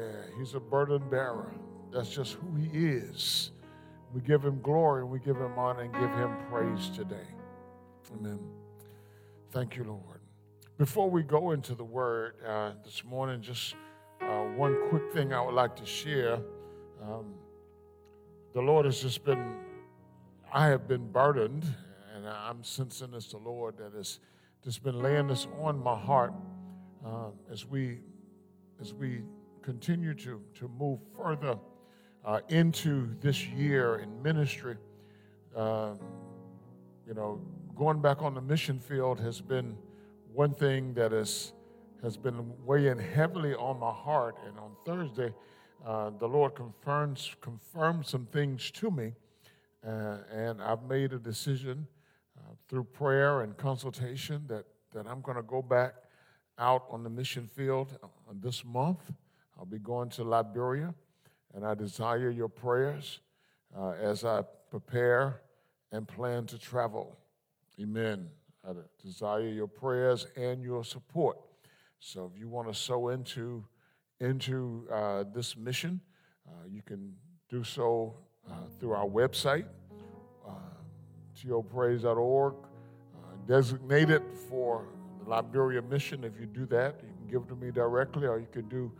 Yeah, he's a burden bearer. That's just who he is. We give him glory we give him honor and give him praise today. Amen. Thank you, Lord. Before we go into the word uh, this morning, just uh, one quick thing I would like to share. Um, the Lord has just been, I have been burdened, and I'm sensing it's the Lord that has just been laying this on my heart uh, as we as we continue to, to move further uh, into this year in ministry, uh, you know, going back on the mission field has been one thing that is, has been weighing heavily on my heart. And on Thursday, uh, the Lord confirms, confirmed some things to me, uh, and I've made a decision uh, through prayer and consultation that, that I'm going to go back out on the mission field uh, this month. I'll be going to Liberia, and I desire your prayers uh, as I prepare and plan to travel. Amen. I desire your prayers and your support. So if you want to sow into into uh, this mission, uh, you can do so uh, through our website, uh, topraise.org, uh, designated for the Liberia mission. If you do that, you can give to me directly, or you can do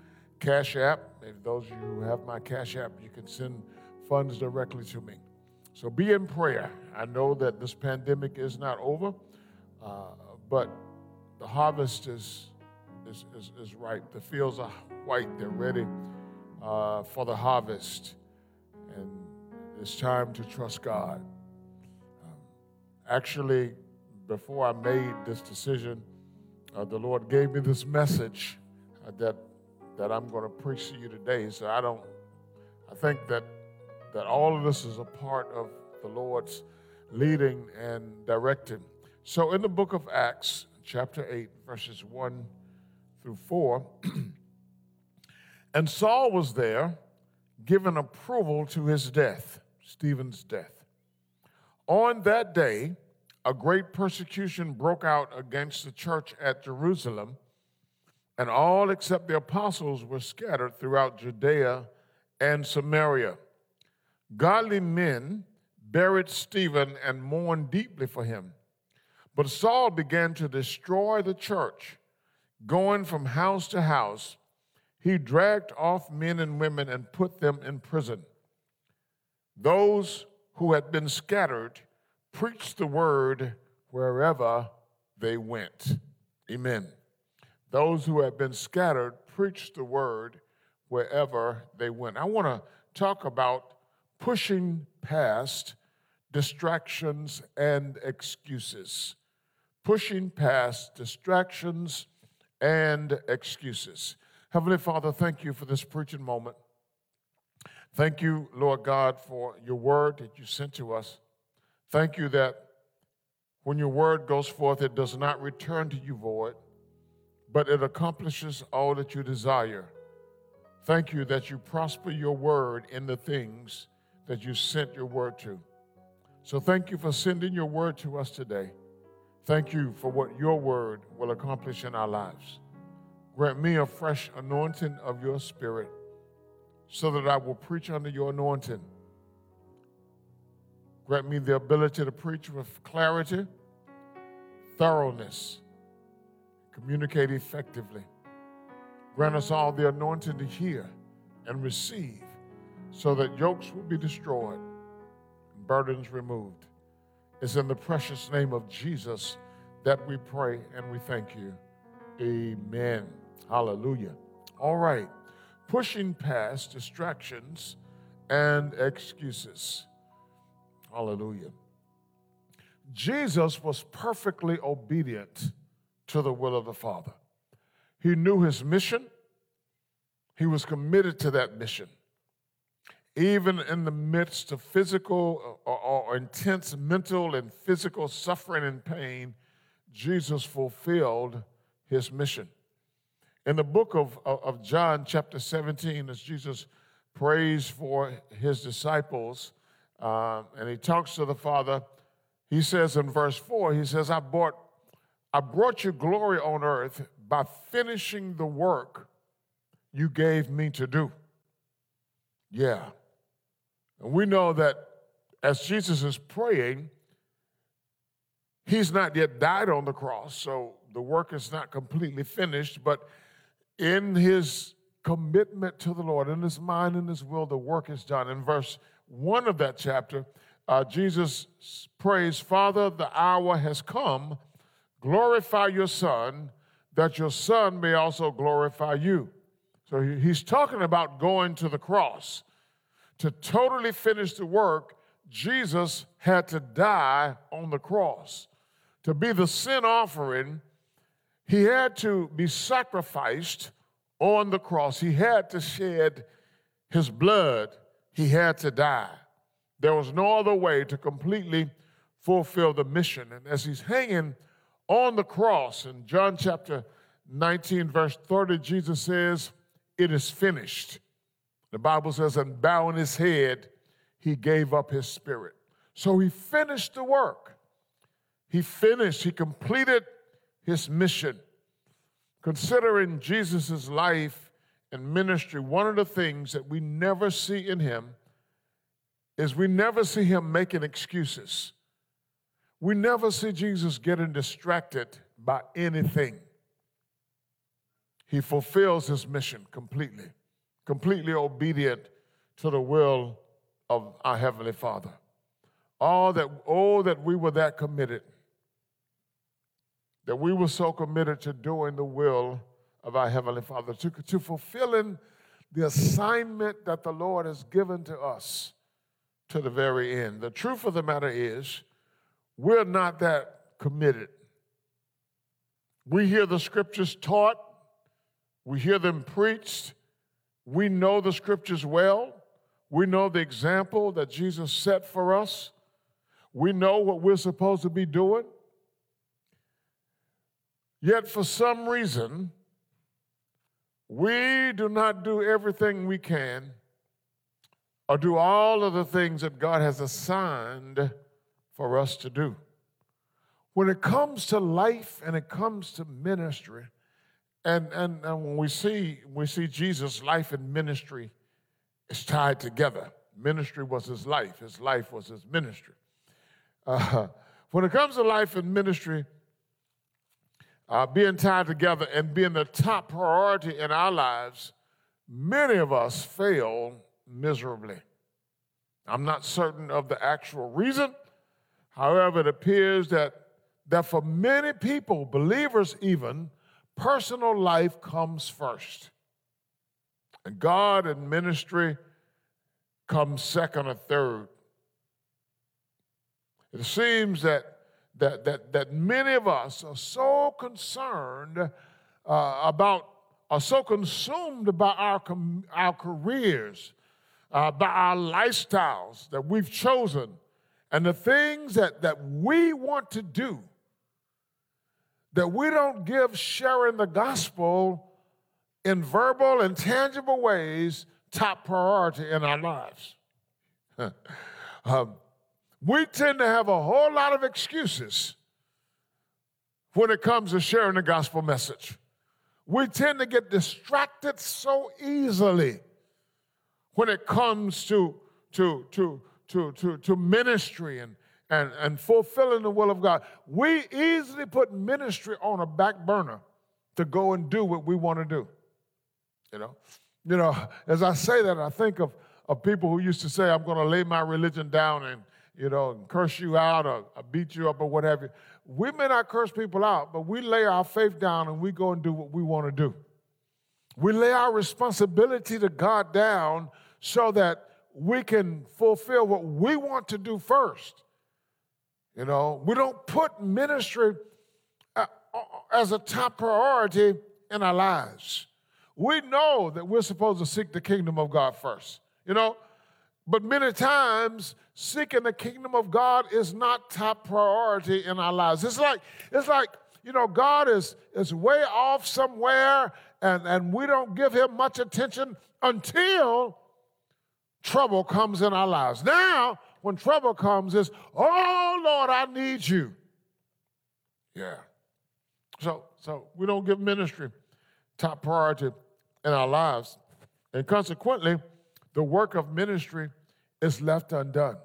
Cash App. If those of you who have my Cash App, you can send funds directly to me. So be in prayer. I know that this pandemic is not over, uh, but the harvest is, is, is, is, ripe. The fields are white, they're ready uh, for the harvest. And it's time to trust God. Um, actually, before I made this decision, uh, the Lord gave me this message uh, that that I'm going to preach to you today. So I don't, I think that, that all of this is a part of the Lord's leading and directing. So in the book of Acts, chapter 8, verses 1 through 4, and Saul was there given approval to his death, Stephen's death. On that day, a great persecution broke out against the church at Jerusalem and all except the apostles were scattered throughout Judea and Samaria. Godly men buried Stephen and mourned deeply for him. But Saul began to destroy the church. Going from house to house, he dragged off men and women and put them in prison. Those who had been scattered preached the word wherever they went. Amen. Those who have been scattered preached the word wherever they went. I want to talk about pushing past distractions and excuses. Pushing past distractions and excuses. Heavenly Father, thank you for this preaching moment. Thank you, Lord God, for your word that you sent to us. Thank you that when your word goes forth, it does not return to you void but it accomplishes all that you desire. Thank you that you prosper your word in the things that you sent your word to. So thank you for sending your word to us today. Thank you for what your word will accomplish in our lives. Grant me a fresh anointing of your spirit so that I will preach under your anointing. Grant me the ability to preach with clarity, thoroughness, communicate effectively. Grant us all the anointing to hear and receive so that yokes will be destroyed and burdens removed. It's in the precious name of Jesus that we pray and we thank you. Amen. Hallelujah. All right. Pushing past distractions and excuses. Hallelujah. Jesus was perfectly obedient to the will of the Father. He knew his mission, He was committed to that mission. Even in the midst of physical or, or intense mental and physical suffering and pain, Jesus fulfilled his mission. In the book of, of John, chapter 17, as Jesus prays for his disciples uh, and he talks to the Father, he says in verse 4, he says, I brought, I brought you glory on earth by finishing the work you gave me to do. Yeah. And we know that as Jesus is praying, he's not yet died on the cross, so the work is not completely finished, but in his commitment to the Lord, in his mind and his will, the work is done. In verse 1 of that chapter, uh, Jesus prays, Father, the hour has come. Glorify your Son, that your Son may also glorify you. So he's talking about going to the cross. To totally finish the work, Jesus had to die on the cross. To be the sin offering, he had to be sacrificed on the cross. He had to shed his blood. He had to die. There was no other way to completely fulfill the mission. And as he's hanging on the cross in John chapter 19, verse 30, Jesus says, It is finished. The Bible says, and bowing his head, he gave up his spirit. So he finished the work. He finished, he completed his mission. Considering Jesus' life and ministry, one of the things that we never see in him is we never see him making excuses. We never see Jesus getting distracted by anything. He fulfills his mission completely, completely obedient to the will of our Heavenly Father. All that, oh, that we were that committed that we were so committed to doing the will of our Heavenly Father, to, to fulfilling the assignment that the Lord has given to us to the very end. The truth of the matter is, we're not that committed. We hear the scriptures taught, we hear them preached, we know the scriptures well, we know the example that Jesus set for us, we know what we're supposed to be doing. Yet, for some reason, we do not do everything we can or do all of the things that God has assigned for us to do. When it comes to life and it comes to ministry, and, and, and when we see, we see Jesus' life and ministry is tied together. Ministry was his life, his life was his ministry. Uh, when it comes to life and ministry, uh, being tied together and being the top priority in our lives, many of us fail miserably. I'm not certain of the actual reason. However, it appears that, that for many people, believers even, personal life comes first. And God and ministry comes second or third. It seems that that, that, that many of us are so concerned uh, about, are so consumed by our, com- our careers, uh, by our lifestyles that we've chosen, and the things that, that we want to do, that we don't give sharing the gospel in verbal and tangible ways top priority in our lives. um, we tend to have a whole lot of excuses when it comes to sharing the gospel message. We tend to get distracted so easily when it comes to, to, to, to, to, to ministry and, and, and fulfilling the will of God. We easily put ministry on a back burner to go and do what we want to do. You know, you know, as I say that, I think of, of people who used to say, I'm going to lay my religion down and you know, and curse you out or, or beat you up or whatever. We may not curse people out, but we lay our faith down and we go and do what we want to do. We lay our responsibility to God down so that we can fulfill what we want to do first. You know, we don't put ministry uh, uh, as a top priority in our lives. we know that we're supposed to seek the kingdom of God first, you know, but many times seeking the kingdom of God is not top priority in our lives. It's like, it's like, you know, God is, is way off somewhere and, and we don't give him much attention until trouble comes in our lives. Now, when trouble comes, is oh Lord, I need you. Yeah. So, so we don't give ministry top priority in our lives. And consequently, the work of ministry is left undone.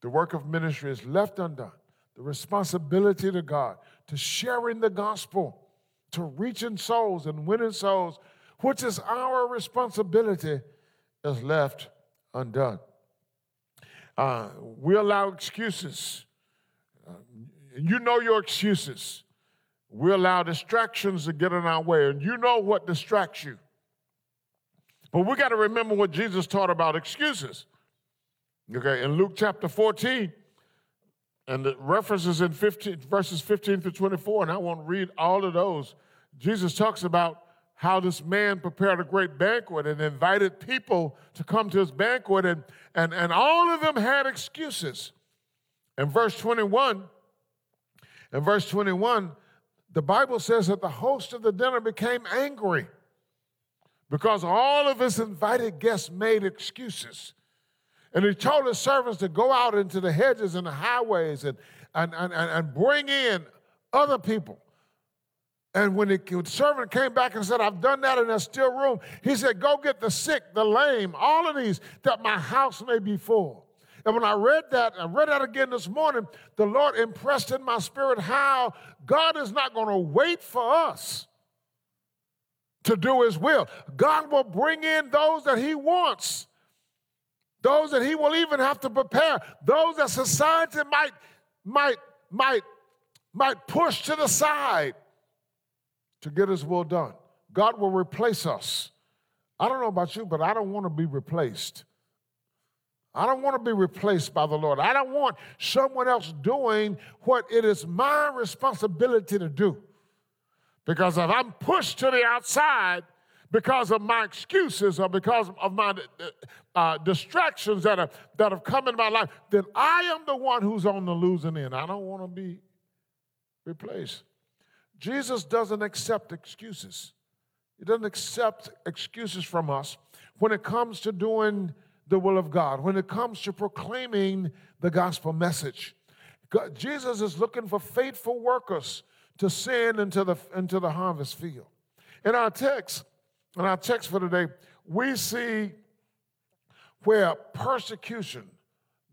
The work of ministry is left undone. The responsibility to God, to sharing the gospel, to reaching souls and winning souls, which is our responsibility, is left undone. Uh, we allow excuses. Uh, you know your excuses. We allow distractions to get in our way, and you know what distracts you. But we got to remember what Jesus taught about excuses. Okay, in Luke chapter 14, and the references in 15, verses 15 to 24, and I won't read all of those. Jesus talks about how this man prepared a great banquet and invited people to come to his banquet, and, and, and all of them had excuses. In verse 21, in verse 21, the Bible says that the host of the dinner became angry because all of his invited guests made excuses. And he told his servants to go out into the hedges and the highways and, and, and, and bring in other people. And when the servant came back and said, I've done that and there's still room, he said, Go get the sick, the lame, all of these, that my house may be full. And when I read that, I read that again this morning, the Lord impressed in my spirit how God is not going to wait for us to do his will. God will bring in those that he wants, those that he will even have to prepare, those that society might, might, might, might push to the side to get his will done. God will replace us. I don't know about you, but I don't want to be replaced. I don't want to be replaced by the Lord. I don't want someone else doing what it is my responsibility to do. Because if I'm pushed to the outside because of my excuses or because of my uh, distractions that have, that have come in my life, then I am the one who's on the losing end. I don't want to be replaced. Jesus doesn't accept excuses. He doesn't accept excuses from us when it comes to doing the will of God, when it comes to proclaiming the gospel message. God, Jesus is looking for faithful workers to send into the, into the harvest field. In our text, in our text for today, we see where persecution,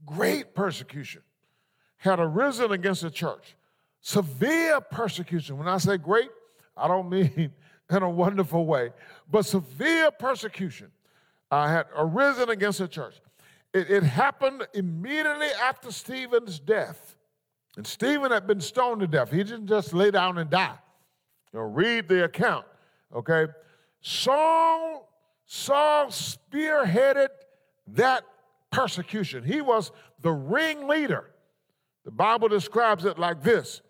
great persecution, had arisen against the church severe persecution. When I say great, I don't mean in a wonderful way, but severe persecution uh, had arisen against the church. It, it happened immediately after Stephen's death. And Stephen had been stoned to death. He didn't just lay down and die. You know, read the account, okay? Saul, Saul spearheaded that persecution. He was the ringleader. The Bible describes it like this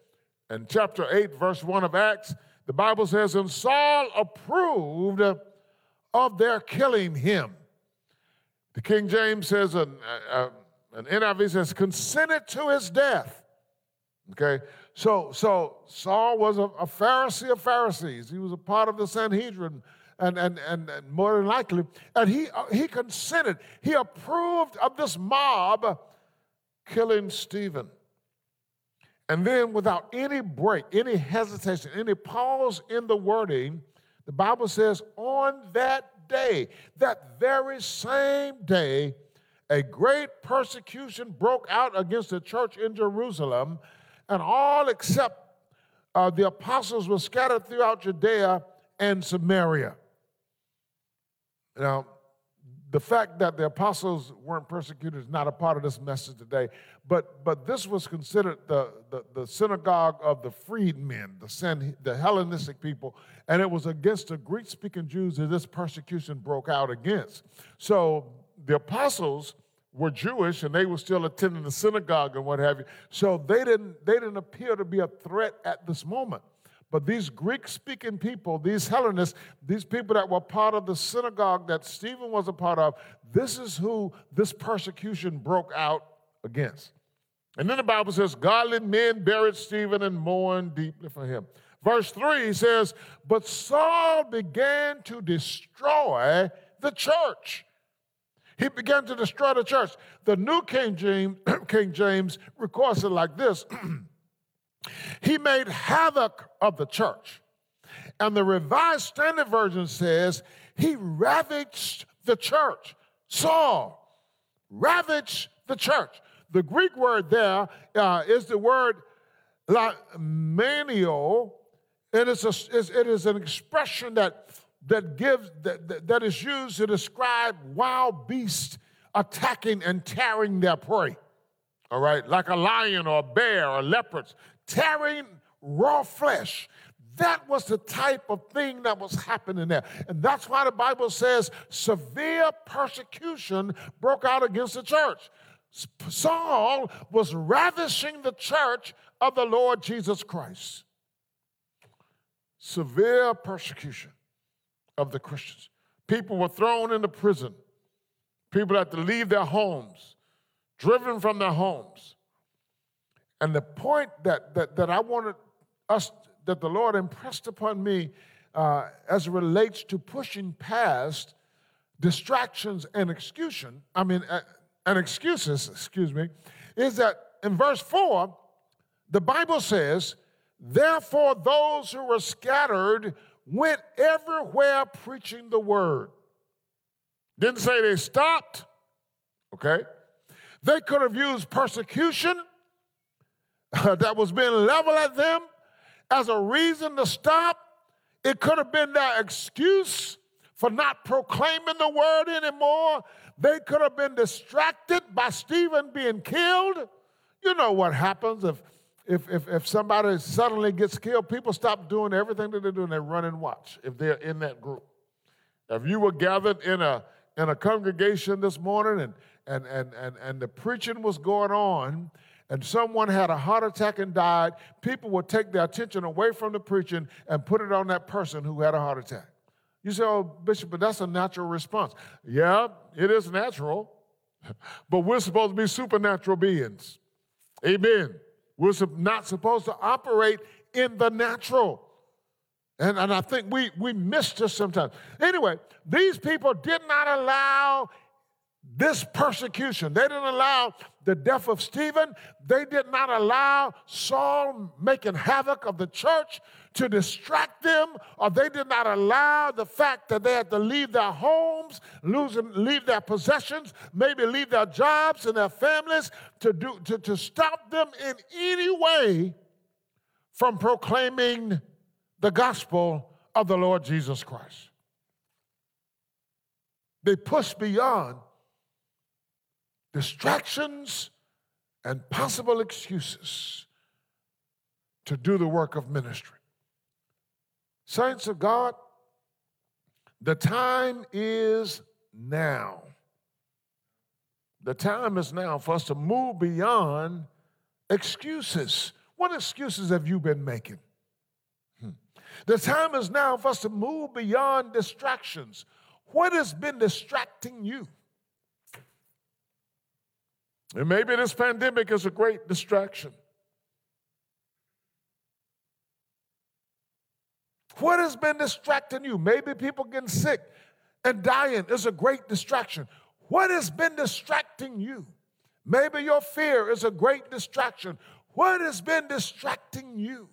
in chapter 8, verse 1 of Acts, the Bible says, And Saul approved of their killing him. The King James says, uh, uh, an NIV says, consented to his death. Okay, so so Saul was a, a, Pharisee of Pharisees. He was a part of the Sanhedrin, and and and, and more than likely, and he uh, he consented. He approved of this mob killing Stephen. And then, without any break, any hesitation, any pause in the wording, the Bible says, on that day, that very same day, a great persecution broke out against the church in Jerusalem, and all except uh, the apostles were scattered throughout Judea and Samaria. Now, the fact that the apostles weren't persecuted is not a part of this message today, but, but this was considered the, the, the synagogue of the freedmen, the, the Hellenistic people, and it was against the Greek speaking Jews that this persecution broke out against. So the apostles were Jewish and they were still attending the synagogue and what have you. So they didn't, they didn't appear to be a threat at this moment. But these Greek speaking people, these Hellenists, these people that were part of the synagogue that Stephen was a part of, this is who this persecution broke out against. And then the Bible says, Godly men buried Stephen and mourned deeply for him. Verse 3 says, But Saul began to destroy the church. He began to destroy the church. The New King James, King James records it like this He made havoc of the church. And the Revised Standard Version says, He ravaged the church. Saul ravaged the church. The Greek word there uh, is the word manio. It is, a, it is an expression that that gives that, that is used to describe wild beasts attacking and tearing their prey. All right, like a lion or a bear or leopards, tearing raw flesh. That was the type of thing that was happening there. And that's why the Bible says severe persecution broke out against the church. Saul was ravishing the church of the Lord Jesus Christ. Severe persecution of the Christians. People were thrown into prison. People had to leave their homes, driven from their homes. And the point that, that, that I wanted us, that the Lord impressed upon me uh, as it relates to pushing past distractions and excusion, I mean, uh, and excuses, excuse me, is that in verse 4, the Bible says, Therefore, those who were scattered went everywhere preaching the word. Didn't say they stopped, okay? They could have used persecution that was being leveled at them as a reason to stop. It could have been their excuse for not proclaiming the word anymore. They could have been distracted by Stephen being killed. You know what happens if if, if, if somebody suddenly gets killed, people stop doing everything that they're doing. They run and watch if they're in that group. If you were gathered in a, in a congregation this morning and, and, and, and, and the preaching was going on and someone had a heart attack and died, people would take their attention away from the preaching and put it on that person who had a heart attack. You say, oh, Bishop, but that's a natural response. Yeah, it is natural, but we're supposed to be supernatural beings. Amen. We're not supposed to operate in the natural. And, and I think we, we miss this sometimes. Anyway, these people did not allow this persecution. They didn't allow the death of Stephen. They did not allow Saul making havoc of the church to distract them, or they did not allow the fact that they had to leave their homes, lose, leave their possessions, maybe leave their jobs and their families to, do, to, to stop them in any way from proclaiming the gospel of the Lord Jesus Christ. They pushed beyond distractions and possible excuses to do the work of ministry. Saints of God, the time is now. The time is now for us to move beyond excuses. What excuses have you been making? Hmm. The time is now for us to move beyond distractions. What has been distracting you? And maybe this pandemic is a great distraction. What has been distracting you? Maybe people getting sick and dying is a great distraction. What has been distracting you? Maybe your fear is a great distraction. What has been distracting you?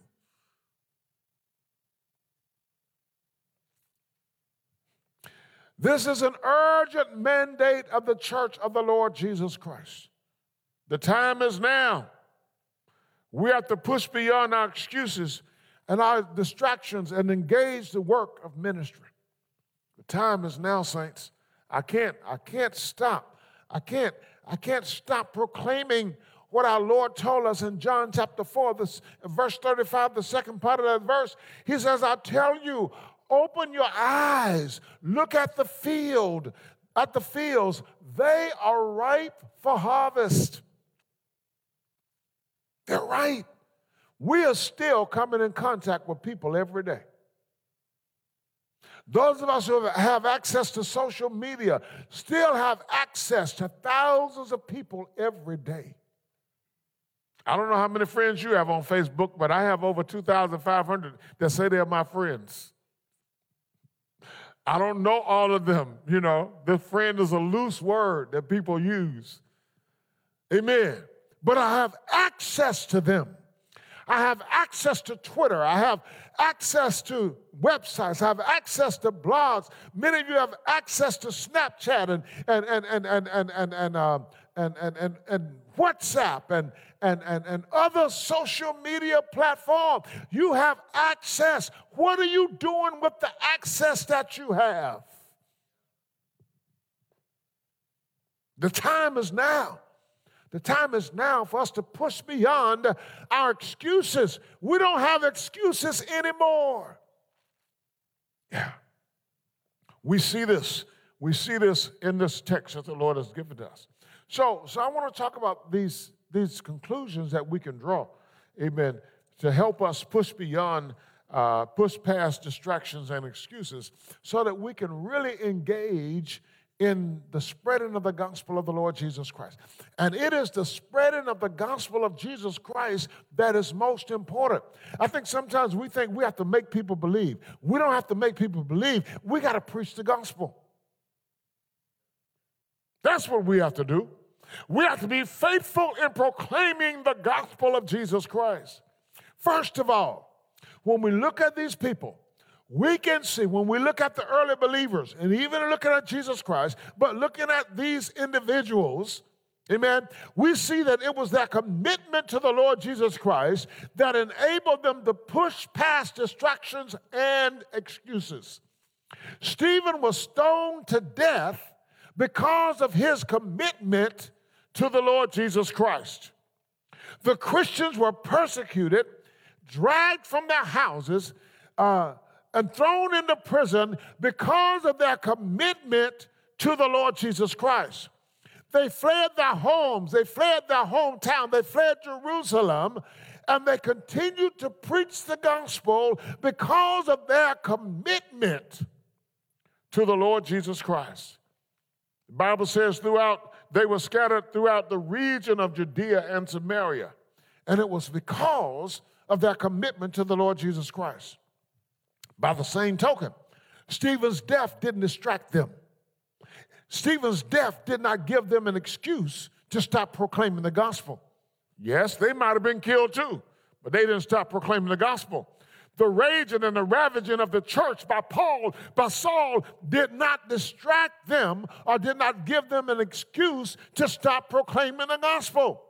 This is an urgent mandate of the church of the Lord Jesus Christ. The time is now. We have to push beyond our excuses and our distractions and engage the work of ministry. The time is now, saints. I can't, I can't stop. I can't, I can't stop proclaiming what our Lord told us in John chapter 4, this, verse 35, the second part of that verse. He says, I tell you, open your eyes, look at the field, at the fields. They are ripe for harvest. They're right. we are still coming in contact with people every day. Those of us who have access to social media still have access to thousands of people every day. I don't know how many friends you have on Facebook, but I have over 2,500 that say they're my friends. I don't know all of them, you know. The friend is a loose word that people use. Amen. But I have access to them. I have access to Twitter. I have access to websites. I have access to blogs. Many of you have access to Snapchat and and and and and and and and, uh, and, and, and, and WhatsApp and, and, and, and other social media platforms. You have access. What are you doing with the access that you have? The time is now the time is now for us to push beyond our excuses. We don't have excuses anymore. Yeah. We see this. We see this in this text that the Lord has given us. So, so I want to talk about these, these conclusions that we can draw, amen, to help us push beyond, uh, push past distractions and excuses so that we can really engage in the spreading of the gospel of the Lord Jesus Christ. And it is the spreading of the gospel of Jesus Christ that is most important. I think sometimes we think we have to make people believe. We don't have to make people believe. We got to preach the gospel. That's what we have to do. We have to be faithful in proclaiming the gospel of Jesus Christ. First of all, when we look at these people, we can see when we look at the early believers and even looking at Jesus Christ, but looking at these individuals, amen, we see that it was that commitment to the Lord Jesus Christ that enabled them to push past distractions and excuses. Stephen was stoned to death because of his commitment to the Lord Jesus Christ. The Christians were persecuted, dragged from their houses, uh, and thrown into prison because of their commitment to the Lord Jesus Christ. They fled their homes, they fled their hometown, they fled Jerusalem, and they continued to preach the gospel because of their commitment to the Lord Jesus Christ. The Bible says throughout, they were scattered throughout the region of Judea and Samaria. And it was because of their commitment to the Lord Jesus Christ. By the same token, Stephen's death didn't distract them. Stephen's death did not give them an excuse to stop proclaiming the gospel. Yes, they might have been killed too, but they didn't stop proclaiming the gospel. The raging and the ravaging of the church by Paul, by Saul, did not distract them or did not give them an excuse to stop proclaiming the gospel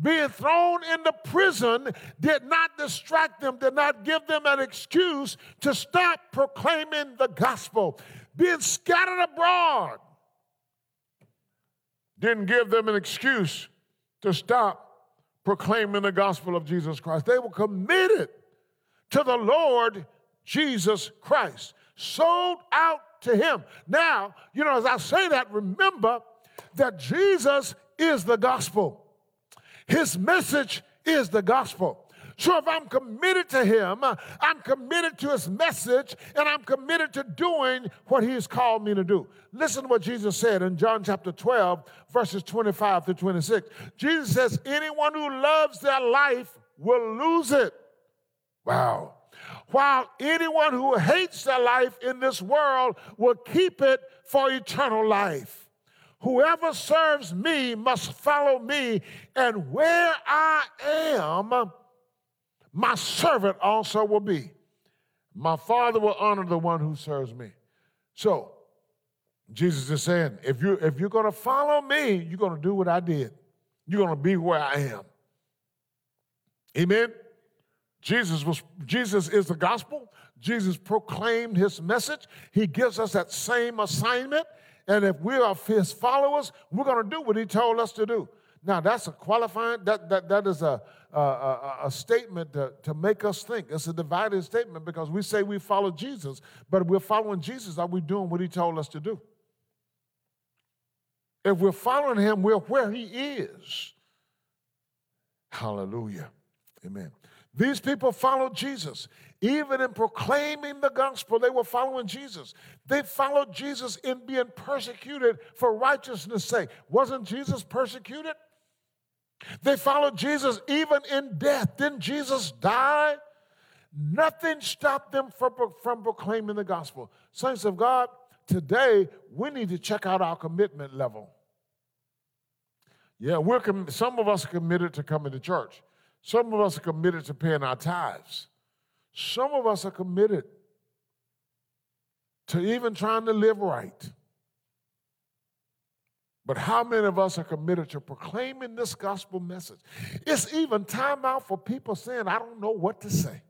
being thrown into prison did not distract them, did not give them an excuse to stop proclaiming the gospel. Being scattered abroad didn't give them an excuse to stop proclaiming the gospel of Jesus Christ. They were committed to the Lord Jesus Christ, sold out to Him. Now, you know, as I say that, remember that Jesus is the gospel. His message is the gospel. So if I'm committed to him, I'm committed to his message, and I'm committed to doing what he has called me to do. Listen to what Jesus said in John chapter 12, verses 25 to 26. Jesus says, Anyone who loves their life will lose it. Wow. While anyone who hates their life in this world will keep it for eternal life. Whoever serves me must follow me, and where I am, my servant also will be. My Father will honor the one who serves me. So, Jesus is saying, if you if you're going to follow me, you're going to do what I did. You're going to be where I am. Amen. Jesus was Jesus is the gospel. Jesus proclaimed his message. He gives us that same assignment. And if we are his followers, we're going to do what he told us to do. Now, that's a qualifying, that, that, that is a, a, a, a statement to, to make us think. It's a divided statement because we say we follow Jesus, but we're following Jesus, are we doing what he told us to do? If we're following him, we're where he is. Hallelujah. Amen. These people followed Jesus. Even in proclaiming the gospel, they were following Jesus. They followed Jesus in being persecuted for righteousness' sake. Wasn't Jesus persecuted? They followed Jesus even in death. Didn't Jesus die? Nothing stopped them from, from proclaiming the gospel. Saints of God, today we need to check out our commitment level. Yeah, we're some of us are committed to coming to church. Some of us are committed to paying our tithes. Some of us are committed to even trying to live right. But how many of us are committed to proclaiming this gospel message? It's even time out for people saying, I don't know what to say.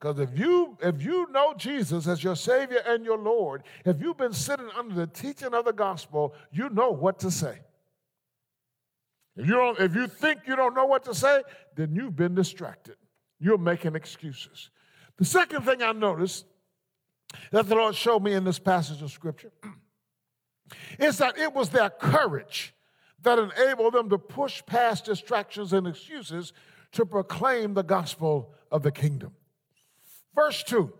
Because if you if you know Jesus as your Savior and your Lord, if you've been sitting under the teaching of the gospel, you know what to say. If you don't, if you think you don't know what to say, then you've been distracted. You're making excuses. The second thing I noticed that the Lord showed me in this passage of scripture is that it was their courage that enabled them to push past distractions and excuses to proclaim the gospel of the kingdom. Verse 2.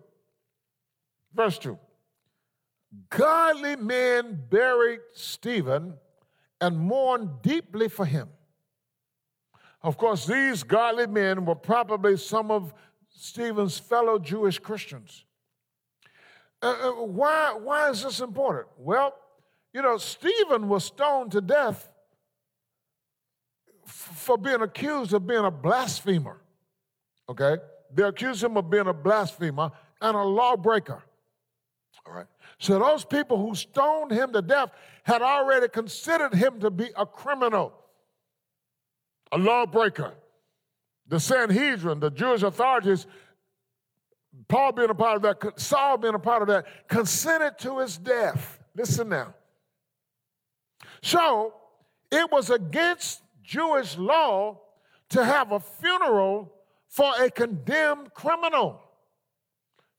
Verse 2. Godly men buried Stephen and mourned deeply for him. Of course, these godly men were probably some of Stephen's fellow Jewish Christians. Uh, uh, why, why is this important? Well, you know, Stephen was stoned to death for being accused of being a blasphemer. Okay? They accused him of being a blasphemer and a lawbreaker. All right. So those people who stoned him to death had already considered him to be a criminal, a lawbreaker. The Sanhedrin, the Jewish authorities, Paul being a part of that, Saul being a part of that, consented to his death. Listen now. So it was against Jewish law to have a funeral for a condemned criminal.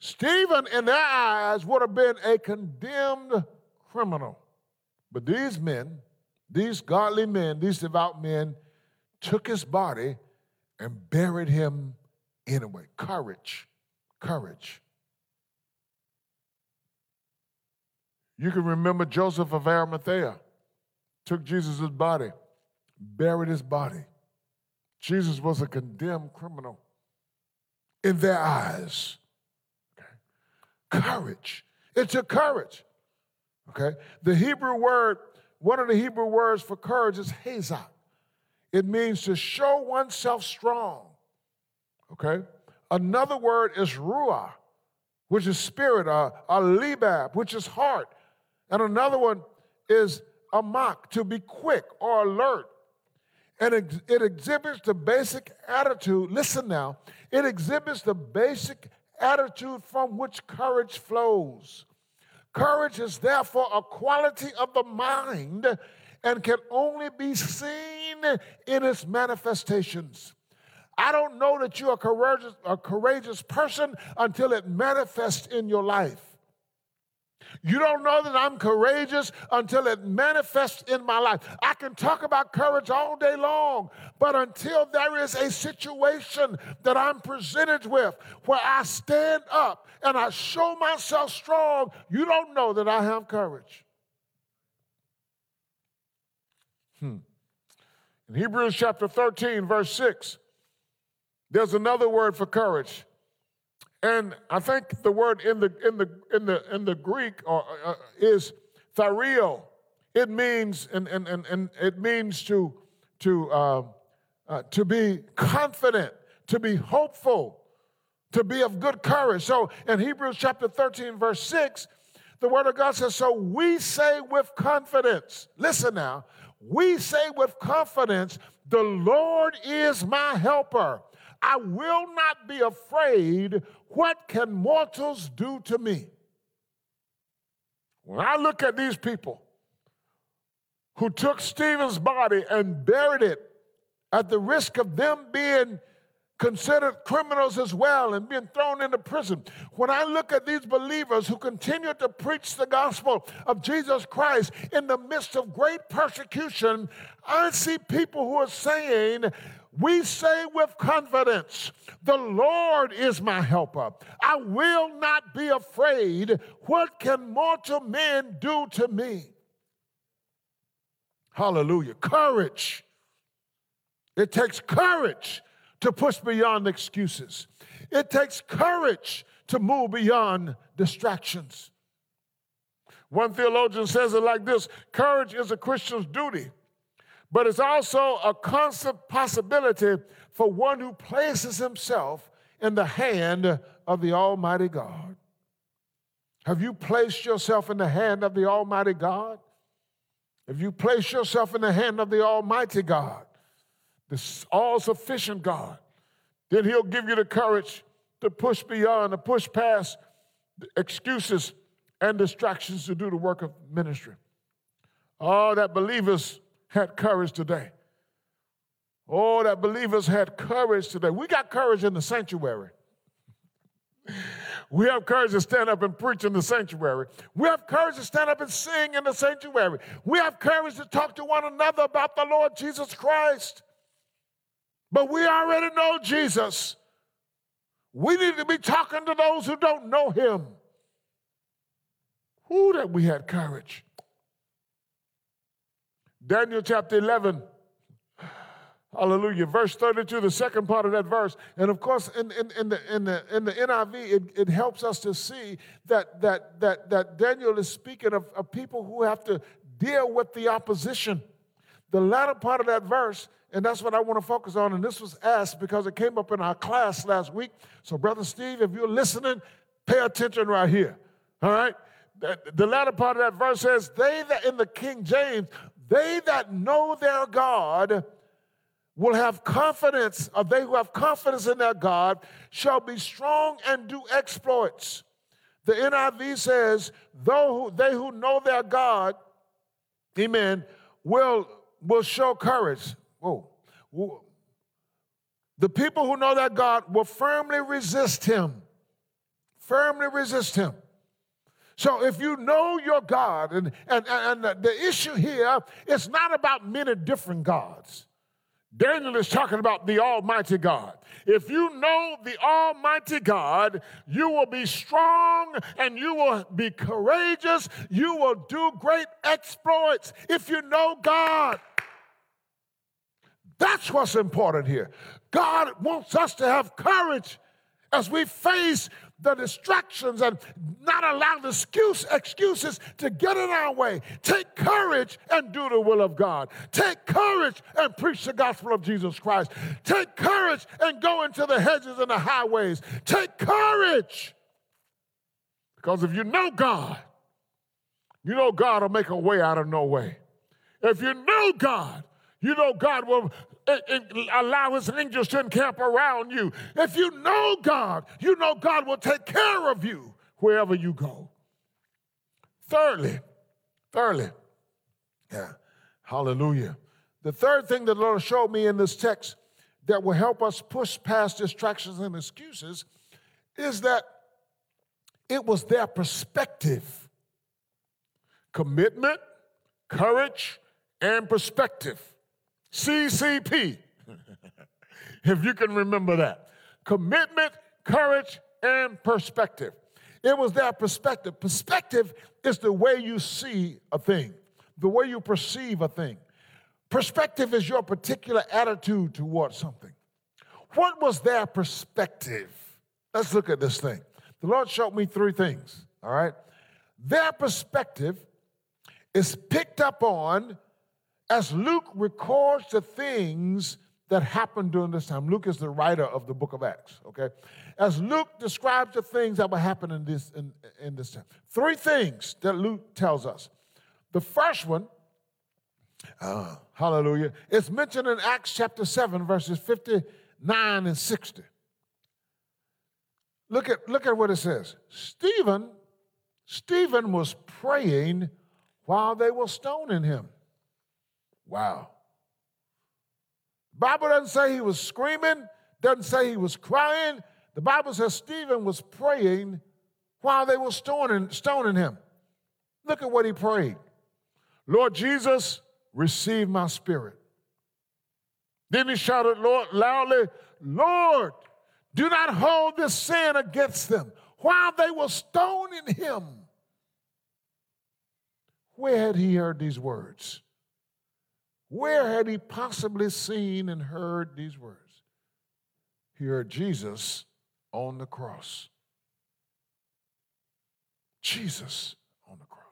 Stephen, in their eyes, would have been a condemned criminal. But these men, these godly men, these devout men, took his body and buried him anyway. Courage, courage. You can remember Joseph of Arimathea took Jesus' body, buried his body. Jesus was a condemned criminal in their eyes courage. It took courage. Okay? The Hebrew word, one of the Hebrew words for courage is hazak. It means to show oneself strong. Okay? Another word is ruah, which is spirit, uh, a libab, which is heart. And another one is amak, to be quick or alert. And it, it exhibits the basic attitude, listen now, it exhibits the basic attitude from which courage flows. Courage is therefore a quality of the mind and can only be seen in its manifestations. I don't know that you're a courageous, a courageous person until it manifests in your life. You don't know that I'm courageous until it manifests in my life. I can talk about courage all day long, but until there is a situation that I'm presented with where I stand up and I show myself strong, you don't know that I have courage. Hmm. In Hebrews chapter 13, verse 6, there's another word for courage. And I think the word in the in the in the in the Greek uh, uh, is thario. It means and and and, and it means to to uh, uh, to be confident, to be hopeful, to be of good courage. So in Hebrews chapter 13, verse 6, the word of God says, So we say with confidence, listen now, we say with confidence, the Lord is my helper. I will not be afraid. What can mortals do to me? When I look at these people who took Stephen's body and buried it at the risk of them being considered criminals as well and being thrown into prison. When I look at these believers who continue to preach the gospel of Jesus Christ in the midst of great persecution, I see people who are saying, we say with confidence, The Lord is my helper. I will not be afraid. What can mortal men do to me? Hallelujah. Courage. It takes courage to push beyond excuses. It takes courage to move beyond distractions. One theologian says it like this courage is a Christian's duty but it's also a constant possibility for one who places himself in the hand of the Almighty God. Have you placed yourself in the hand of the Almighty God? If you place yourself in the hand of the Almighty God, the all sufficient God, then He'll give you the courage to push beyond, to push past excuses and distractions to do the work of ministry. Oh, that believers had courage today. Oh, that believers had courage today. We got courage in the sanctuary. We have courage to stand up and preach in the sanctuary. We have courage to stand up and sing in the sanctuary. We have courage to talk to one another about the Lord Jesus Christ. But we already know Jesus. We need to be talking to those who don't know him. Who that we had courage. Daniel chapter 11. Hallelujah. Verse 32, the second part of that verse. And of course, in, in, in, the, in, the, in the NIV, it, it helps us to see that, that, that, that Daniel is speaking of, of people who have to deal with the opposition. The latter part of that verse, and that's what I want to focus on, and this was asked because it came up in our class last week. So, Brother Steve, if you're listening, pay attention right here. All right? The latter part of that verse says, They that in the King James, they that know their God will have confidence, or they who have confidence in their God shall be strong and do exploits. The NIV says, though they who know their God, amen, will, will show courage. Whoa. The people who know their God will firmly resist him. Firmly resist him. So if you know your God, and, and, and the issue here is not about many different gods. Daniel is talking about the Almighty God. If you know the Almighty God, you will be strong and you will be courageous. You will do great exploits if you know God. That's what's important here. God wants us to have courage as we face the distractions and not allow the excuse, excuses to get in our way. Take courage and do the will of God. Take courage and preach the gospel of Jesus Christ. Take courage and go into the hedges and the highways. Take courage. Because if you know God, you know God will make a way out of no way. If you know God, you know God will allow his angels to encamp around you. If you know God, you know God will take care of you wherever you go. Thirdly, thirdly, yeah, hallelujah. The third thing that the Lord showed me in this text that will help us push past distractions and excuses is that it was their perspective commitment, courage, and perspective. CCP, if you can remember that. Commitment, courage, and perspective. It was that perspective. Perspective is the way you see a thing, the way you perceive a thing. Perspective is your particular attitude towards something. What was their perspective? Let's look at this thing. The Lord showed me three things, all right? Their perspective is picked up on as Luke records the things that happened during this time, Luke is the writer of the book of Acts, okay? As Luke describes the things that were happening in this, in, in this time, three things that Luke tells us. The first one, uh, hallelujah, is mentioned in Acts chapter 7, verses 59 and 60. Look at, look at what it says. Stephen, Stephen was praying while they were stoning him. Wow. Bible doesn't say he was screaming, doesn't say he was crying. The Bible says Stephen was praying while they were stoning, stoning him. Look at what he prayed. Lord Jesus, receive my spirit. Then he shouted Lord, loudly, Lord, do not hold this sin against them. While they were stoning him, where had he heard these words? Where had he possibly seen and heard these words? He heard Jesus on the cross. Jesus on the cross.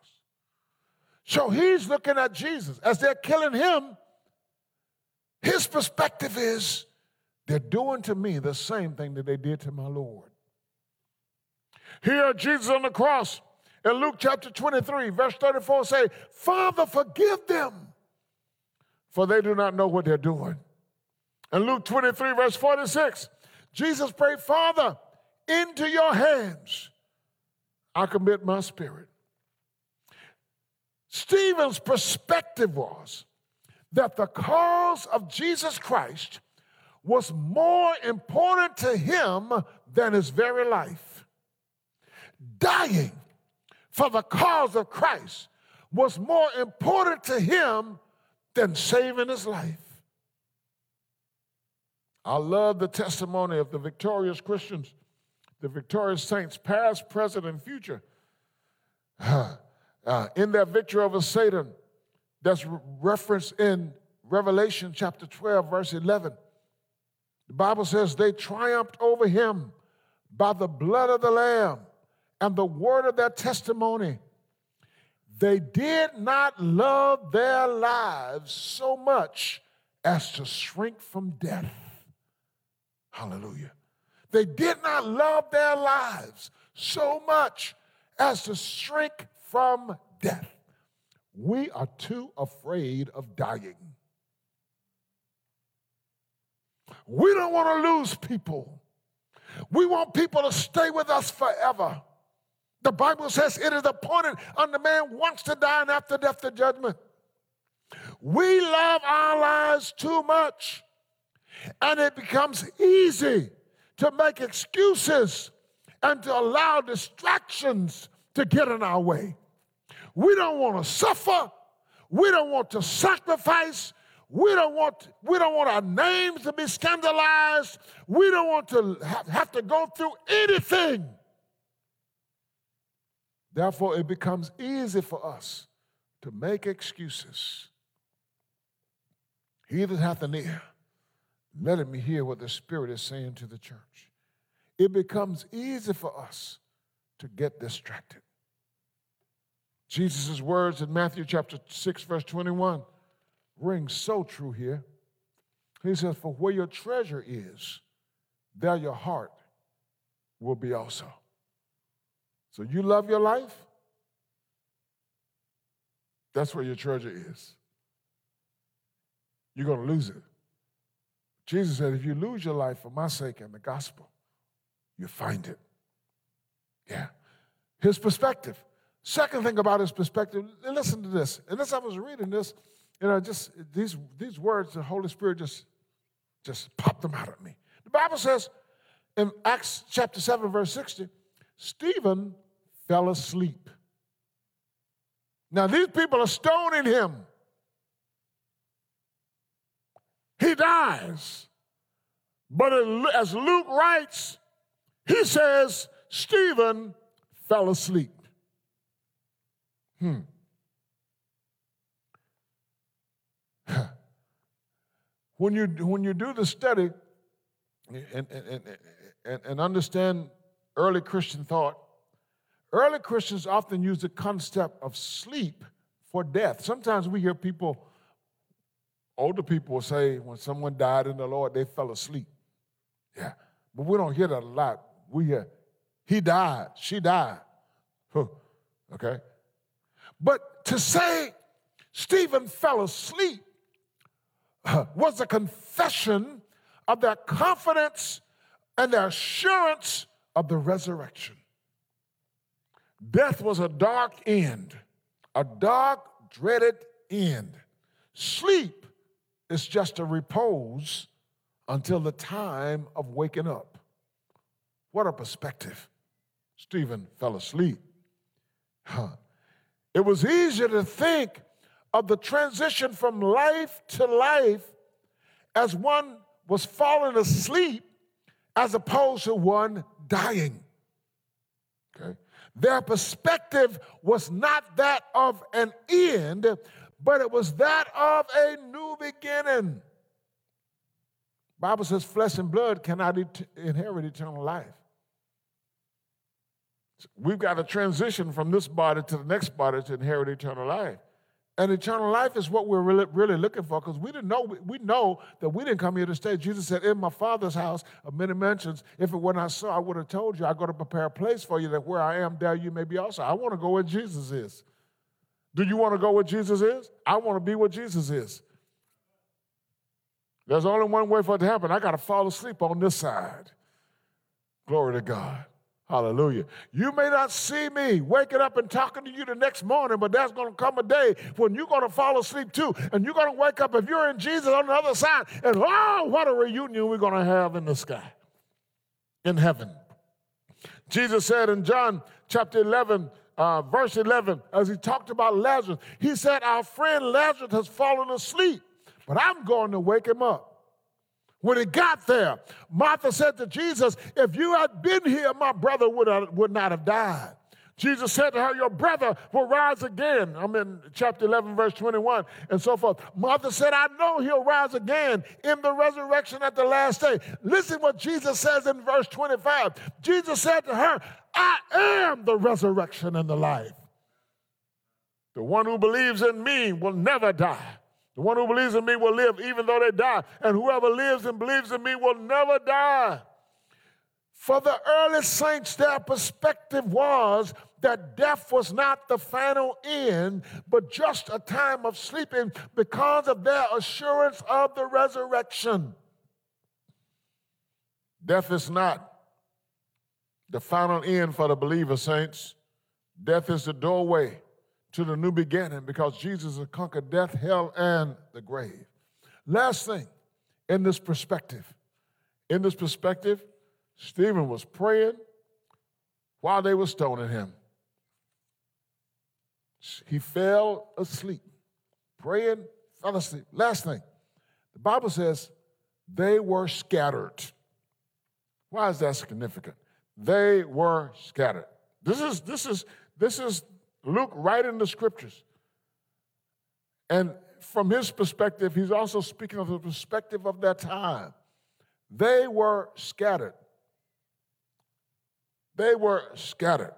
So he's looking at Jesus. As they're killing him, his perspective is they're doing to me the same thing that they did to my Lord. Here, Jesus on the cross in Luke chapter 23, verse 34 say, Father, forgive them, for they do not know what they're doing. In Luke 23, verse 46, Jesus prayed, Father, into your hands I commit my spirit. Stephen's perspective was that the cause of Jesus Christ was more important to him than his very life. Dying for the cause of Christ was more important to him than saving his life. I love the testimony of the victorious Christians, the victorious saints, past, present, and future. Uh, in that victory over Satan, that's referenced in Revelation chapter 12, verse 11. The Bible says they triumphed over him by the blood of the Lamb and the word of their testimony. They did not love their lives so much as to shrink from death. Hallelujah. They did not love their lives so much as to shrink from death. We are too afraid of dying. We don't want to lose people. We want people to stay with us forever. The Bible says it is appointed unto man once to die and after death the judgment. We love our lives too much, and it becomes easy to make excuses and to allow distractions to get in our way. We don't want to suffer. We don't want to sacrifice. We don't want, we don't want our names to be scandalized. We don't want to have to go through anything. Therefore, it becomes easy for us to make excuses. He that hath an ear, let him hear what the Spirit is saying to the church. It becomes easy for us to get distracted. Jesus' words in Matthew chapter 6, verse 21 ring so true here. He says, For where your treasure is, there your heart will be also. So you love your life? That's where your treasure is. You're going to lose it. Jesus said, if you lose your life for my sake and the gospel, you find it. Yeah. His perspective. Second thing about his perspective, listen to this. And as I was reading this, you know, just these, these words, the Holy Spirit just, just popped them out at me. The Bible says in Acts chapter 7, verse 60, Stephen fell asleep. Now, these people are stoning him. He dies. But as Luke writes, he says, Stephen fell asleep. Hmm. when you when you do the study and, and, and, and understand early Christian thought, early Christians often use the concept of sleep for death. Sometimes we hear people, older people say when someone died in the Lord, they fell asleep. Yeah. But we don't hear that a lot. We hear, he died, she died. Okay? But to say Stephen fell asleep was a confession of their confidence and their assurance of the resurrection. Death was a dark end, a dark, dreaded end. Sleep is just a repose until the time of waking up. What a perspective. Stephen fell asleep. Huh. It was easier to think of the transition from life to life as one was falling asleep as opposed to one dying. Okay? Their perspective was not that of an end, but it was that of a new beginning. Bible says flesh and blood cannot et- inherit eternal life. We've got to transition from this body to the next body to inherit eternal life. And eternal life is what we're really, really looking for because we didn't know, we know that we didn't come here to stay. Jesus said, In my Father's house of many mansions, if it were not so, I would have told you, I go to prepare a place for you that where I am, there you may be also. I want to go where Jesus is. Do you want to go where Jesus is? I want to be where Jesus is. There's only one way for it to happen. I got to fall asleep on this side. Glory to God. Hallelujah. You may not see me waking up and talking to you the next morning, but there's going to come a day when you're going to fall asleep too. And you're going to wake up if you're in Jesus on the other side. And oh, what a reunion we're going to have in the sky, in heaven. Jesus said in John chapter 11, uh, verse 11, as he talked about Lazarus, he said, Our friend Lazarus has fallen asleep, but I'm going to wake him up. When he got there, Martha said to Jesus, If you had been here, my brother would, have, would not have died. Jesus said to her, Your brother will rise again. I'm in chapter 11, verse 21, and so forth. Martha said, I know he'll rise again in the resurrection at the last day. Listen what Jesus says in verse 25. Jesus said to her, I am the resurrection and the life. The one who believes in me will never die. The one who believes in me will live even though they die. And whoever lives and believes in me will never die. For the early saints, their perspective was that death was not the final end, but just a time of sleeping because of their assurance of the resurrection. Death is not the final end for the believer, saints. Death is the doorway to the new beginning because Jesus has conquered death, hell, and the grave. Last thing in this perspective, in this perspective, Stephen was praying while they were stoning him. He fell asleep, praying, fell asleep. Last thing, the Bible says they were scattered. Why is that significant? They were scattered. This is this is this is Luke right in the scriptures. And from his perspective, he's also speaking of the perspective of that time. They were scattered. They were scattered.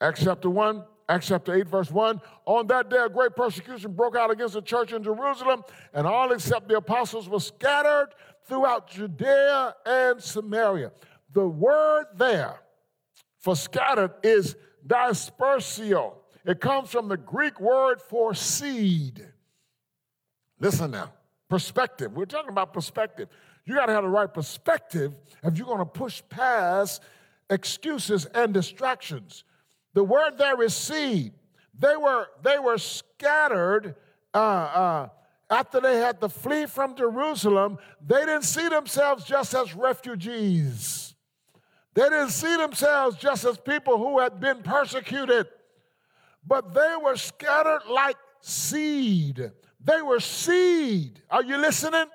Acts chapter 1, Acts chapter 8, verse 1. On that day, a great persecution broke out against the church in Jerusalem, and all except the apostles were scattered throughout Judea and Samaria. The word there for scattered is dispersio. It comes from the Greek word for seed. Listen now, perspective. We're talking about perspective. You got to have the right perspective if you're going to push past excuses and distractions. The word there is seed. They were, they were scattered uh, uh, after they had to flee from Jerusalem. They didn't see themselves just as refugees. They didn't see themselves just as people who had been persecuted but they were scattered like seed. They were seed. Are you listening?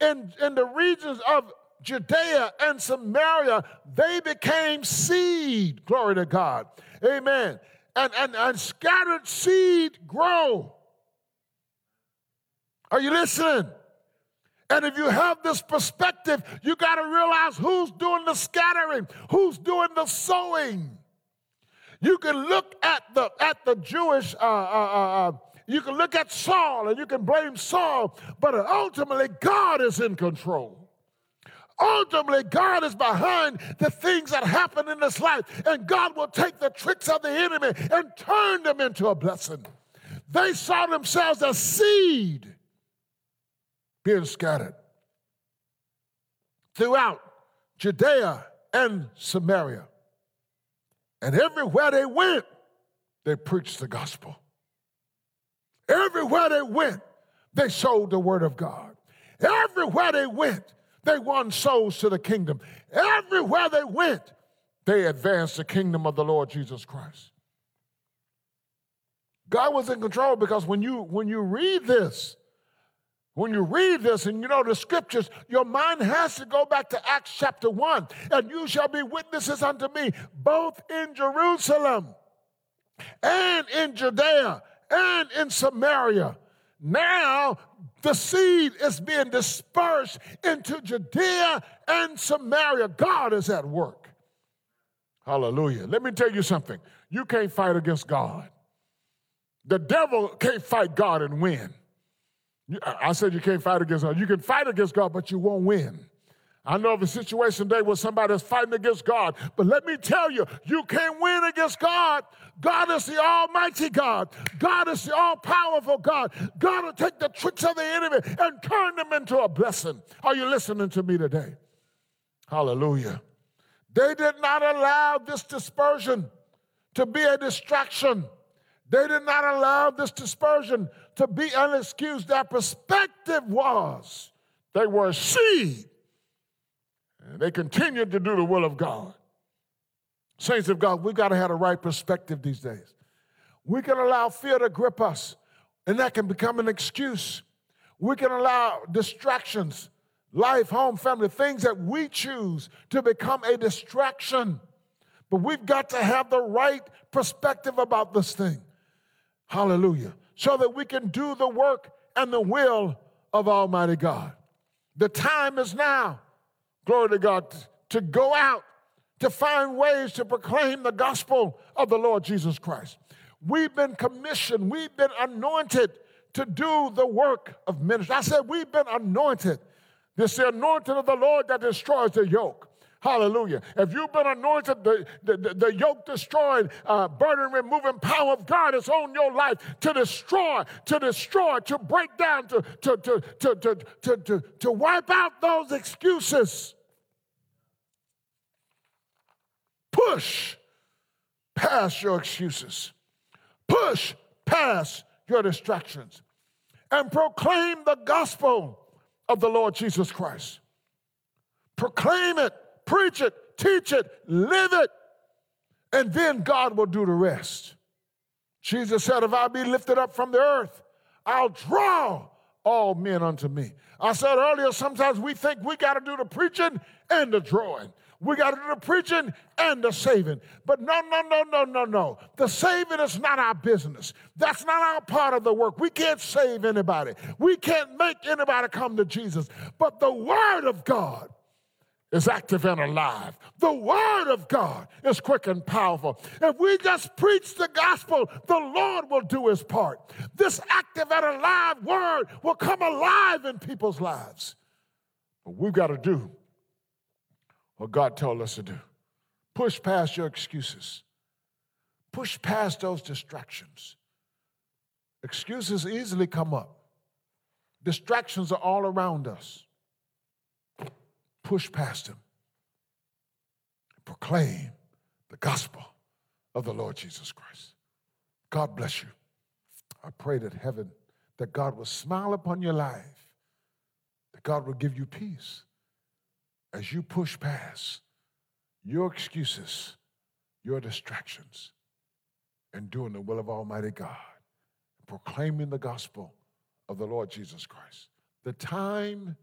In, in the regions of Judea and Samaria, they became seed. Glory to God. Amen. And, and, and scattered seed grow. Are you listening? And if you have this perspective, you got to realize who's doing the scattering, who's doing the sowing. You can look at the at the Jewish. Uh, uh, uh, uh, you can look at Saul and you can blame Saul, but ultimately God is in control. Ultimately, God is behind the things that happen in this life, and God will take the tricks of the enemy and turn them into a blessing. They saw themselves as seed being scattered throughout Judea and Samaria. And everywhere they went, they preached the gospel. Everywhere they went, they sold the word of God. Everywhere they went, they won souls to the kingdom. Everywhere they went, they advanced the kingdom of the Lord Jesus Christ. God was in control because when you when you read this, When you read this and you know the scriptures, your mind has to go back to Acts chapter 1. And you shall be witnesses unto me, both in Jerusalem and in Judea and in Samaria. Now the seed is being dispersed into Judea and Samaria. God is at work. Hallelujah. Let me tell you something. You can't fight against God. The devil can't fight God and win. I said you can't fight against God. You can fight against God, but you won't win. I know of a situation today where somebody is fighting against God, but let me tell you, you can't win against God. God is the Almighty God. God is the all powerful God. God will take the tricks of the enemy and turn them into a blessing. Are you listening to me today? Hallelujah. They did not allow this dispersion to be a distraction. They did not allow this dispersion to be an excuse. Their perspective was they were seed. And they continued to do the will of God. Saints of God, we got to have the right perspective these days. We can allow fear to grip us, and that can become an excuse. We can allow distractions, life, home, family, things that we choose to become a distraction. But we've got to have the right perspective about this thing. Hallelujah. So that we can do the work and the will of Almighty God. The time is now, glory to God, to go out, to find ways to proclaim the gospel of the Lord Jesus Christ. We've been commissioned, we've been anointed to do the work of ministry. I said, we've been anointed. This is the anointing of the Lord that destroys the yoke. Hallelujah. If you've been anointed, the, the, the, yoke destroying, uh, burden removing power of God is on your life to destroy, to destroy, to break down, to, to, to, to, to, to, to, to wipe out those excuses. Push past your excuses. Push past your distractions and proclaim the gospel of the Lord Jesus Christ. Proclaim it preach it, teach it, live it, and then God will do the rest. Jesus said, If I be lifted up from the earth, I'll draw all men unto me. I said earlier, sometimes we think we got to do the preaching and the drawing. We got to do the preaching and the saving. But no, no, no, no, no, no. The saving is not our business. That's not our part of the work. We can't save anybody. We can't make anybody come to Jesus. But the Word of God is active and alive. The Word of God is quick and powerful. If we just preach the gospel, the Lord will do His part. This active and alive Word will come alive in people's lives. But we've got to do what God told us to do push past your excuses, push past those distractions. Excuses easily come up, distractions are all around us push past him, proclaim the gospel of the Lord Jesus Christ. God bless you. I pray that heaven, that God will smile upon your life, that God will give you peace as you push past your excuses, your distractions, and doing the will of Almighty God, proclaiming the gospel of the Lord Jesus Christ. The time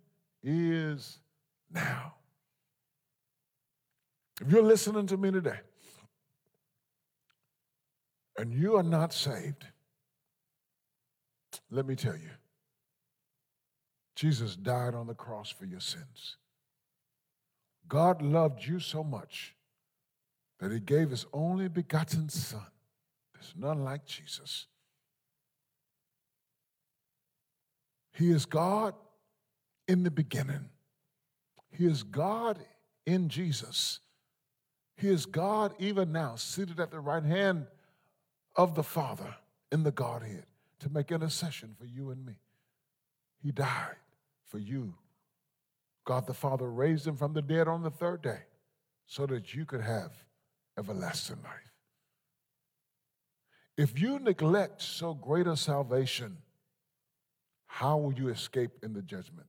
is now. If you're listening to me today and you are not saved, let me tell you, Jesus died on the cross for your sins. God loved you so much that he gave his only begotten Son. There's none like Jesus. He is God in the beginning. He is God in Jesus. He is God even now, seated at the right hand of the Father in the Godhead to make intercession for you and me. He died for you. God the Father raised him from the dead on the third day so that you could have everlasting life. If you neglect so great a salvation, how will you escape in the judgment?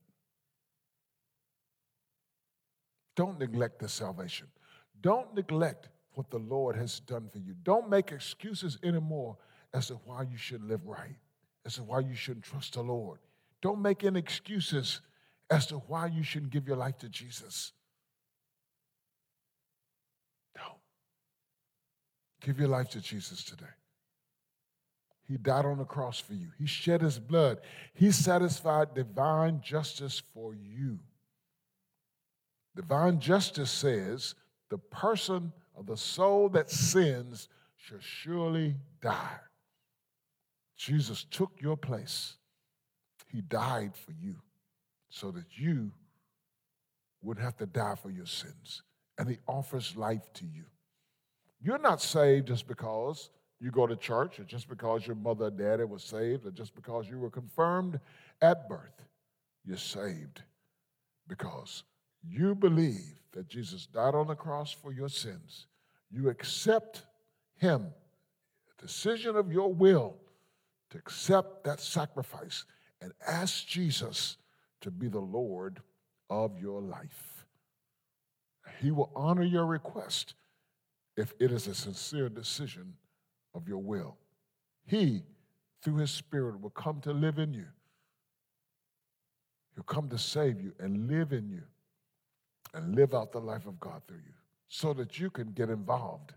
Don't neglect the salvation. Don't neglect what the Lord has done for you. Don't make excuses anymore as to why you should live right, as to why you shouldn't trust the Lord. Don't make any excuses as to why you shouldn't give your life to Jesus. No. Give your life to Jesus today. He died on the cross for you. He shed his blood. He satisfied divine justice for you. Divine justice says the person of the soul that sins shall surely die. Jesus took your place. He died for you so that you would have to die for your sins. And he offers life to you. You're not saved just because you go to church, or just because your mother or daddy was saved, or just because you were confirmed at birth. You're saved because you believe that Jesus died on the cross for your sins. You accept him, a decision of your will to accept that sacrifice and ask Jesus to be the Lord of your life. He will honor your request if it is a sincere decision of your will. He, through his spirit, will come to live in you. He'll come to save you and live in you and live out the life of God through you so that you can get involved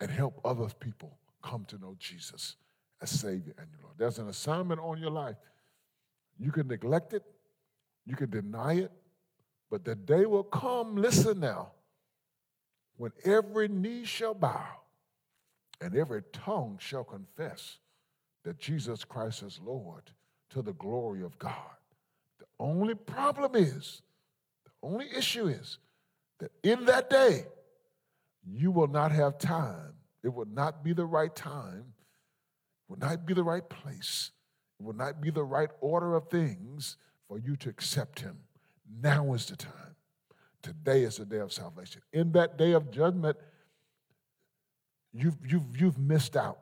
and help other people come to know Jesus as Savior and your Lord. There's an assignment on your life. You can neglect it, you can deny it, but the day will come, listen now, when every knee shall bow and every tongue shall confess that Jesus Christ is Lord to the glory of God. The only problem is, only issue is that in that day, you will not have time. It will not be the right time it will not be the right place, it will not be the right order of things for you to accept him. Now is the time. Today is the day of salvation. In that day of judgment, you've, you've, you've missed out.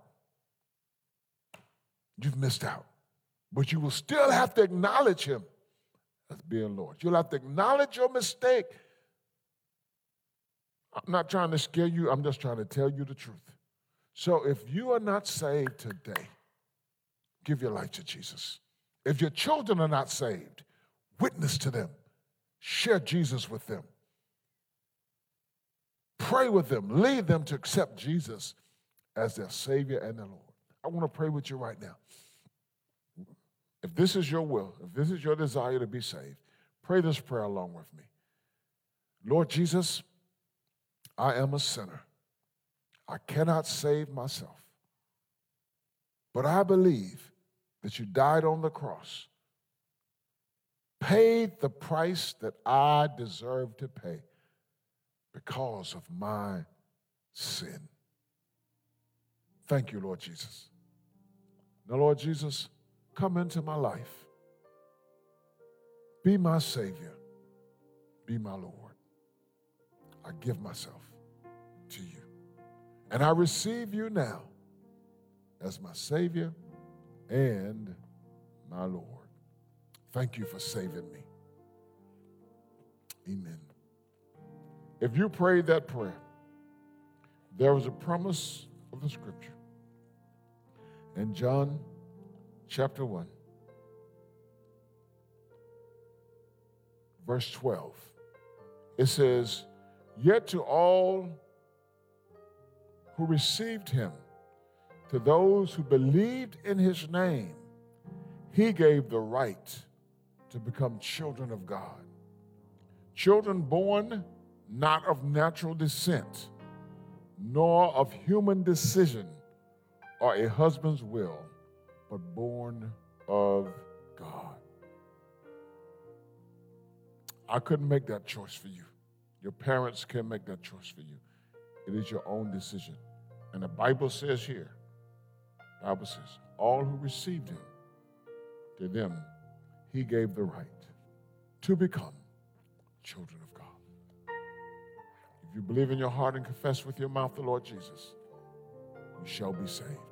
You've missed out. But you will still have to acknowledge him as being Lord. You'll have to acknowledge your mistake. I'm not trying to scare you, I'm just trying to tell you the truth. So if you are not saved today, give your life to Jesus. If your children are not saved, witness to them, share Jesus with them, pray with them, lead them to accept Jesus as their Savior and their Lord. I want to pray with you right now. If this is your will, if this is your desire to be saved, pray this prayer along with me. Lord Jesus, I am a sinner. I cannot save myself. But I believe that you died on the cross, paid the price that I deserve to pay because of my sin. Thank you, Lord Jesus. Now, Lord Jesus, come into my life. Be my Savior. Be my Lord. I give myself to you. And I receive you now as my Savior and my Lord. Thank you for saving me. Amen. If you prayed that prayer, there was a promise of the scripture And John chapter 1, verse 12. It says, Yet to all who received him. To those who believed in his name, he gave the right to become children of God. Children born not of natural descent, nor of human decision or a husband's will, but born of God. I couldn't make that choice for you. Your parents can't make that choice for you. It is your own decision. And the Bible says here, the Bible says, all who received him, to them he gave the right to become children of God. If you believe in your heart and confess with your mouth the Lord Jesus, you shall be saved.